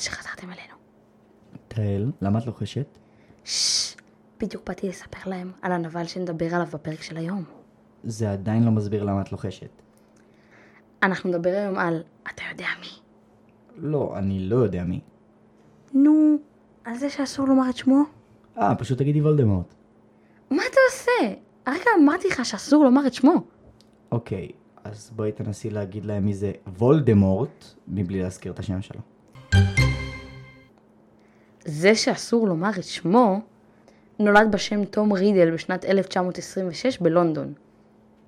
שחזרתם אלינו. תהל, למה את לוחשת? ששש, בדיוק באתי לספר להם על הנבל שנדבר עליו בפרק של היום. זה עדיין לא מסביר למה את לוחשת. אנחנו נדבר היום על, אתה יודע מי? לא, אני לא יודע מי. נו, על זה שאסור לומר את שמו? אה, פשוט תגידי וולדמורט. מה אתה עושה? הרגע אמרתי לך שאסור לומר את שמו. אוקיי, אז בואי תנסי להגיד להם מי זה וולדמורט, מבלי להזכיר את השם שלו. זה שאסור לומר את שמו, נולד בשם תום רידל בשנת 1926 בלונדון.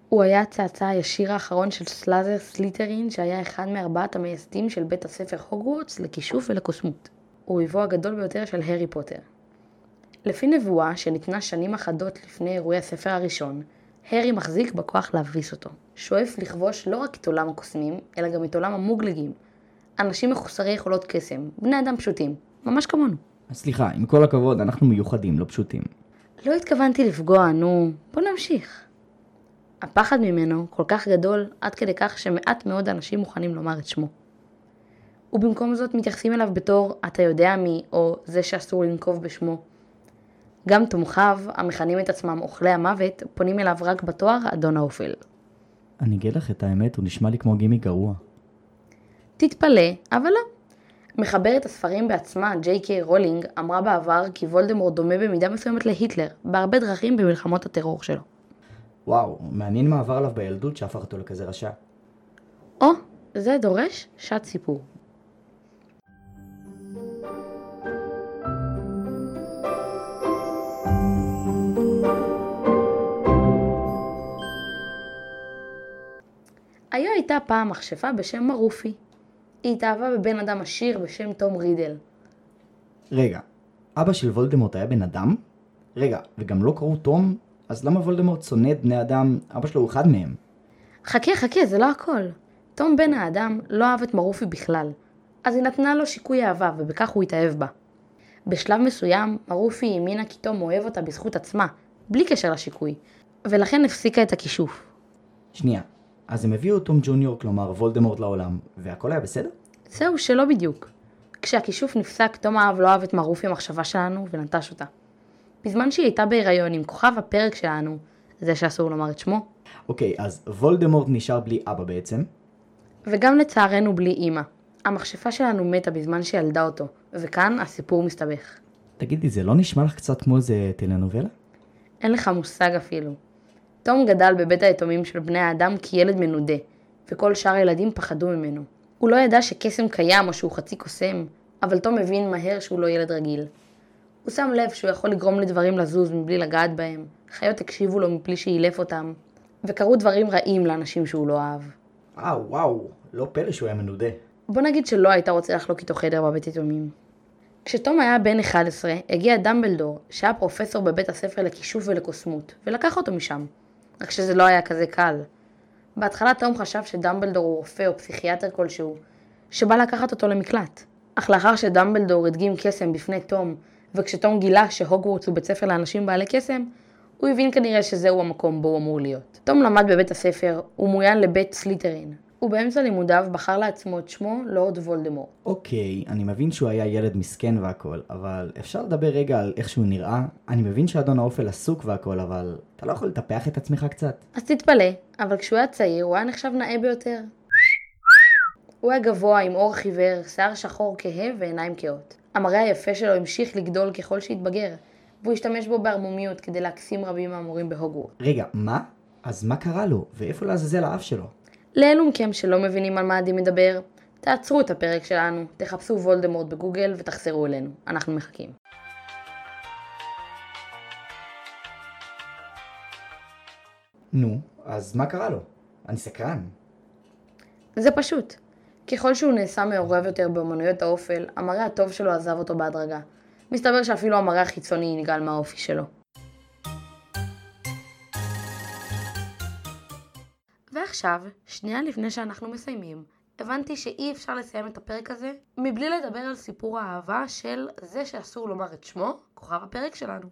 הוא היה הצאצא הישיר האחרון של סלאזר סליטרין, שהיה אחד מארבעת המייסדים של בית הספר הוגוורטס לכישוף ולקוסמות. הוא אויבו הגדול ביותר של הארי פוטר. לפי נבואה שניתנה שנים אחדות לפני אירועי הספר הראשון, הארי מחזיק בכוח להביס אותו. שואף לכבוש לא רק את עולם הקוסמים, אלא גם את עולם המוגלגים. אנשים מחוסרי יכולות קסם, בני אדם פשוטים, ממש כמונו. סליחה, עם כל הכבוד, אנחנו מיוחדים, לא פשוטים. לא התכוונתי לפגוע, נו, בוא נמשיך. הפחד ממנו כל כך גדול עד כדי כך שמעט מאוד אנשים מוכנים לומר את שמו. ובמקום זאת מתייחסים אליו בתור אתה יודע מי, או זה שאסור לנקוב בשמו. גם תומכיו, המכנים את עצמם אוכלי המוות, פונים אליו רק בתואר אדון האופל. אני אגיד לך את האמת, הוא נשמע לי כמו גימיק גרוע. תתפלא, אבל לא. מחברת הספרים בעצמה, ג'יי קיי רולינג, אמרה בעבר כי וולדמורט דומה במידה מסוימת להיטלר, בהרבה דרכים במלחמות הטרור שלו. וואו, מעניין מה עבר עליו בילדות שהפך אותו לכזה רשע. או, זה דורש שעת סיפור. היה הייתה פעם מכשפה בשם מרופי. היא התאהבה בבן אדם עשיר בשם תום רידל. רגע, אבא של וולדמורט היה בן אדם? רגע, וגם לא קראו תום? אז למה וולדמורט שונא את בני אדם? אבא שלו הוא אחד מהם. חכה, חכה, זה לא הכל. תום בן האדם לא אהב את מרופי בכלל, אז היא נתנה לו שיקוי אהבה, ובכך הוא התאהב בה. בשלב מסוים, מרופי האמינה כי תום אוהב אותה בזכות עצמה, בלי קשר לשיקוי, ולכן הפסיקה את הכישוף. שנייה, אז הם הביאו תום ג'וניור, כלומר וולדמורט לעולם, והכל היה בסדר? זהו, שלא בדיוק. כשהכישוף נפסק, תום האב לא אהב את מרופי המחשבה שלנו ונטש אותה. בזמן שהיא הייתה בהיריון עם כוכב הפרק שלנו, זה שאסור לומר את שמו, אוקיי, אז וולדמורט נשאר בלי אבא בעצם, וגם לצערנו בלי אימא. המכשפה שלנו מתה בזמן שילדה אותו, וכאן הסיפור מסתבך. תגידי, זה לא נשמע לך קצת כמו איזה טלנובלה? אין לך מושג אפילו. תום גדל בבית היתומים של בני האדם כילד מנודה, וכל שאר הילדים פחדו ממנו. הוא לא ידע שקסם קיים או שהוא חצי קוסם, אבל תום הבין מהר שהוא לא ילד רגיל. הוא שם לב שהוא יכול לגרום לדברים לזוז מבלי לגעת בהם, חיות הקשיבו לו מבלי שאילף אותם, וקרו דברים רעים לאנשים שהוא לא אהב. אה, וואו, לא פלא שהוא היה מנודה. בוא נגיד שלא היית רוצה לחלוק איתו חדר בבית יתומים. כשתום היה בן 11, הגיע דמבלדור, שהיה פרופסור בבית הספר לכישוף ולקוסמות, ולקח אותו משם. רק שזה לא היה כזה קל. בהתחלה תום חשב שדמבלדור הוא רופא או פסיכיאטר כלשהו, שבא לקחת אותו למקלט. אך לאחר שדמבלדור הדגים קסם בפני תום, וכשתום גילה שהוגוורטס הוא בית ספר לאנשים בעלי קסם, הוא הבין כנראה שזהו המקום בו הוא אמור להיות. תום למד בבית הספר, הוא מוין לבית סליטרין. ובאמצע לימודיו בחר לעצמו את שמו לורד וולדמורט. אוקיי, אני מבין שהוא היה ילד מסכן והכל, אבל אפשר לדבר רגע על איך שהוא נראה? אני מבין שאדון האופל עסוק והכל, אבל אתה לא יכול לטפח את עצמך קצת? אז תתפלא, אבל כשהוא היה צעיר הוא היה נחשב נאה ביותר. הוא היה גבוה עם עור חיוור, שיער שחור כהה ועיניים כהות. המראה היפה שלו המשיך לגדול ככל שהתבגר, והוא השתמש בו בערמומיות כדי להקסים רבים מהמורים בהוגוורט. רגע, מה? אז מה קרה לו? ואיפה לעזאזל האף שלו? לאלו מכם שלא מבינים על מה עדי מדבר, תעצרו את הפרק שלנו, תחפשו וולדמורט בגוגל ותחזרו אלינו, אנחנו מחכים. נו, אז מה קרה לו? אני סקרן. זה פשוט. ככל שהוא נעשה מעורב יותר באמנויות האופל, המראה הטוב שלו עזב אותו בהדרגה. מסתבר שאפילו המראה החיצוני נגאל מהאופי שלו. ועכשיו, שנייה לפני שאנחנו מסיימים, הבנתי שאי אפשר לסיים את הפרק הזה מבלי לדבר על סיפור האהבה של זה שאסור לומר את שמו, כוכב הפרק שלנו.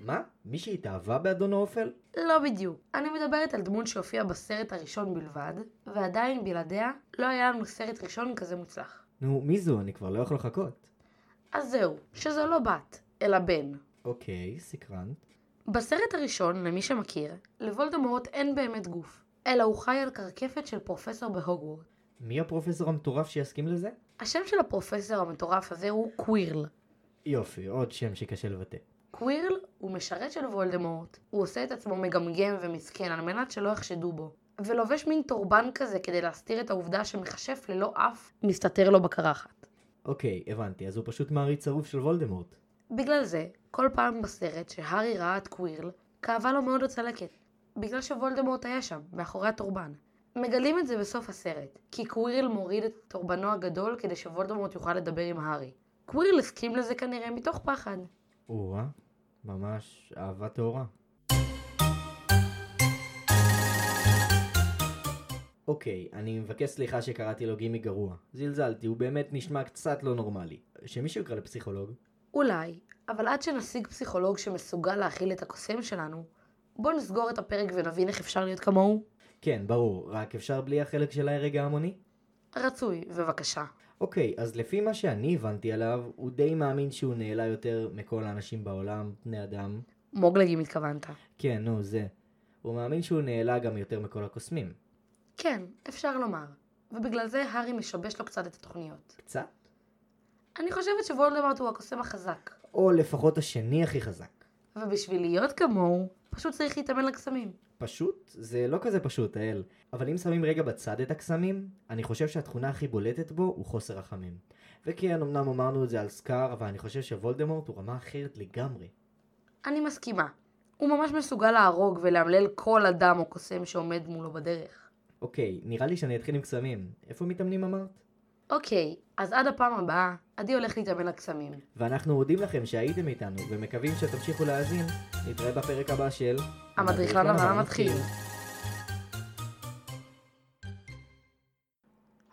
מה? מישהי התאהבה באדון האופל? לא בדיוק. אני מדברת על דמות שהופיעה בסרט הראשון בלבד, ועדיין בלעדיה לא היה לנו סרט ראשון כזה מוצלח. נו, מי זו? אני כבר לא יכול לחכות. אז זהו, שזו לא בת, אלא בן. אוקיי, סקרנט. בסרט הראשון, למי שמכיר, לוולדמורט אין באמת גוף, אלא הוא חי על קרקפת של פרופסור בהוגוורט. מי הפרופסור המטורף שיסכים לזה? השם של הפרופסור המטורף הזה הוא קווירל. יופי, עוד שם שקשה לבטא. קווירל הוא משרת של וולדמורט, הוא עושה את עצמו מגמגם ומסכן על מנת שלא יחשדו בו, ולובש מין טורבן כזה כדי להסתיר את העובדה שמכשף ללא אף מסתתר לו בקרחת. אוקיי, הבנתי, אז הוא פשוט מעריץ שרוף של וולדמורט. בגלל זה, כל פעם בסרט שהארי ראה את קווירל, כאבה לו מאוד הצלקת. בגלל שוולדמורט היה שם, מאחורי הטורבן. מגלים את זה בסוף הסרט, כי קווירל מוריד את טורבנו הגדול כדי שוולדמורט יוכל לדבר עם הארי. קווירל הסכים לזה כנראה מתוך פחד. או-אה, ממש אהבה טהורה. אוקיי, אני מבקש סליחה שקראתי לו גימי גרוע. זלזלתי, הוא באמת נשמע קצת לא נורמלי. שמישהו יקרא לפסיכולוג. אולי, אבל עד שנשיג פסיכולוג שמסוגל להכיל את הקוסם שלנו, בוא נסגור את הפרק ונבין איך אפשר להיות כמוהו. כן, ברור, רק אפשר בלי החלק של ההרג ההמוני? רצוי, בבקשה. אוקיי, אז לפי מה שאני הבנתי עליו, הוא די מאמין שהוא נעלה יותר מכל האנשים בעולם, בני אדם. מוגלגים התכוונת. כן, נו, זה. הוא מאמין שהוא נעלה גם יותר מכל הקוסמים. כן, אפשר לומר. ובגלל זה הארי משבש לו קצת את התוכניות. קצת? אני חושבת שוולדמורט הוא הקוסם החזק. או לפחות השני הכי חזק. ובשביל להיות כמוהו, פשוט צריך להתאמן לקסמים. פשוט? זה לא כזה פשוט, האל. אבל אם שמים רגע בצד את הקסמים, אני חושב שהתכונה הכי בולטת בו הוא חוסר רחמים. וכן, אמנם אמרנו את זה על סקאר, אבל אני חושב שוולדמורט הוא רמה אחרת לגמרי. אני מסכימה. הוא ממש מסוגל להרוג ולאמלל כל אדם או קוסם שעומד מולו בדרך. אוקיי, נראה לי שאני אתחיל עם קסמים. איפה מתאמנים אמרת? אוקיי, אז עד הפעם הבאה, עדי הולך להתאמן לקסמים. ואנחנו מודים לכם שהייתם איתנו, ומקווים שתמשיכו להאזין. נתראה בפרק הבא של... המדריך לנבל המתחיל.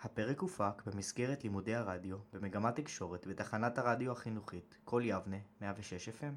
הפרק הופק במסגרת לימודי הרדיו במגמת תקשורת בתחנת הרדיו החינוכית, כל יבנה, 106 FM.